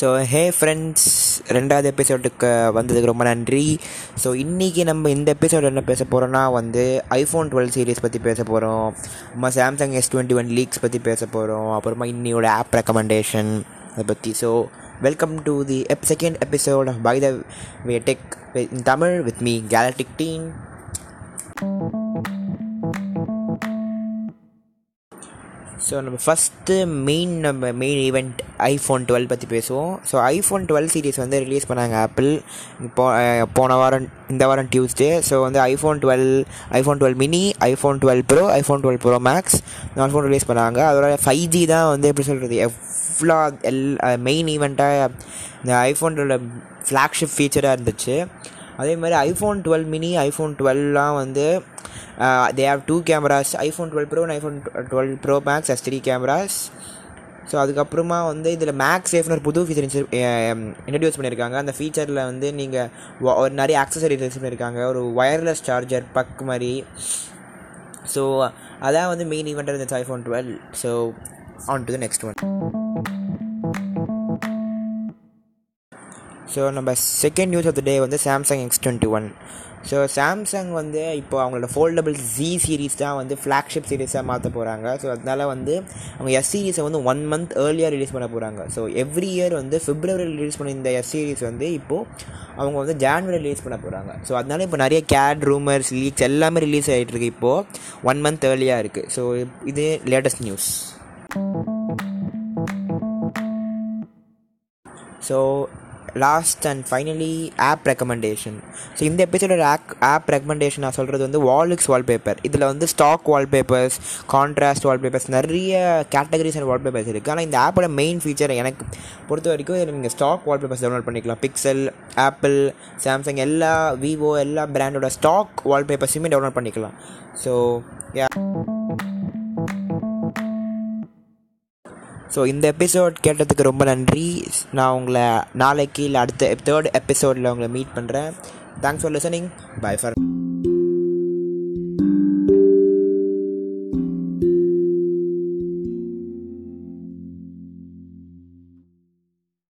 So hey friends ரெண்டாவது எபிசோடுக்கு வந்ததுக்கு ரொம்ப நன்றி. ஸோ இன்றைக்கி நம்ம இந்த எபிசோட் என்ன பேச போகிறோன்னா வந்து ஐஃபோன் டுவெல் சீரீஸ் பற்றி பேச போகிறோம் அப்புறமா Samsung S twenty one leaks பற்றி பேச போகிறோம் அப்புறமா இன்னியோட ஆப் ரெக்கமெண்டேஷன் அதை பற்றி ஸோ வெல்கம் டு தி எப் second episode of by the way tech in Tamil with me galactic teen so நம்ம ஃபஸ்ட்டு மெயின் நம்ம மெயின் ஈவெண்ட் ஐஃபோன் டுவெல் பற்றி பேசுவோம். ஸோ ஐஃபோன் டுவெல் சீரிஸ் வந்து ரிலீஸ் பண்ணாங்க Apple போ போன வாரம் இந்த வாரம் டியூஸ்டே ஸோ வந்து iPhone twelve iPhone twelve mini iPhone twelve pro iPhone twelve pro max iPhone release பண்ணாங்க. அதோட ஃபைவ் ஜி தான் வந்து எப்படி சொல்கிறது எவ்வளோ எல் மெயின் ஈவெண்ட்டாக இந்த ஐஃபோனோட ஃப்ளாக்ஷிப் ஃபீச்சராக இருந்துச்சு. அதே மாதிரி ஐஃபோன் டுவெல் மினி ஐஃபோன் டுவெல்லாம் வந்து they have two cameras iPhone twelve pro iPhone twelve pro max ST cameras so அதுக்கப்புறமா வந்து இதில் மேக்ஸ் சேஃப்னு ஒரு புது ஃபீச்சர் இன்ட்ரடியூஸ் பண்ணியிருக்காங்க அந்த ஃபீச்சரில் வந்து நீங்கள் ஒரு நிறைய ஆக்சசரிஸ் பண்ணியிருக்காங்க ஒரு ஒயர்லெஸ் சார்ஜர் பக் மாதிரி. ஸோ அதான் வந்து மெயின் ஈவெண்ட்டாக இருந்துச்சு iPhone twelve so on to the next one so நம்ம second news of the day வந்து Samsung X twenty one so Samsung வந்து இப்போ அவங்களோட ஃபோல்டபுள் ஜி சீரிஸ் தான் வந்து ஃப்ளாக்ஷிப் சீரிஸாக மாற்ற போகிறாங்க ஸோ அதனால் வந்து அவங்க எஸ் சீரிஸை வந்து ஒன் மந்த் ஏர்லியாக ரிலீஸ் பண்ண போகிறாங்க ஸோ எவ்ரி இயர் வந்து பிப்ரவரி ரிலீஸ் பண்ண இந்த எஸ் சீரிஸ் வந்து இப்போது அவங்க வந்து ஜான்வரி ரிலீஸ் பண்ண போகிறாங்க ஸோ அதனால இப்போ நிறைய கேட் ரூமர்ஸ் லீக்ஸ் எல்லாமே ரிலீஸ் ஆகிட்டு இருக்கு இப்போது ஒன் மந்த் ஏர்லியாக இருக்குது ஸோ இது latest news so last and finally app recommendation so இந்த எபிசோட ஆப் ஆப் ரெக்கமெண்டேஷன் நான் சொல்கிறது வந்து வால்லிக்ஸ் வால்பேப்பர் இதில் வந்து ஸ்டாக் வால்பேப்பர்ஸ் கான்ட்ராஸ்ட் வால்பேப்பர்ஸ் நிறைய கேட்டகரிஸ் அண்ட் வால்பேப்பர்ஸ் இருக்குது ஆனால் இந்த ஆப்போட மெயின் ஃபீச்சர் எனக்கு பொறுத்த வரைக்கும் இதில் நீங்கள் ஸ்டாக் வால்பேப்பர்ஸ் டவுன்லோட் பண்ணிக்கலாம். பிக்சல் ஆப்பிள் சாம்சங் எல்லா விவோ எல்லா பிராண்டோட ஸ்டாக் வால்பேப்பர்ஸுமே டவுன்லோட் பண்ணிக்கலாம். ஸோ யா ஸோ இந்த எபிசோட் கேட்டதுக்கு ரொம்ப நன்றி. நான் உங்களை நாளைக்கு இல்லை அடுத்த தேர்ட் எபிசோடில் உங்களை மீட் பண்ணுறேன் thanks for listening bye for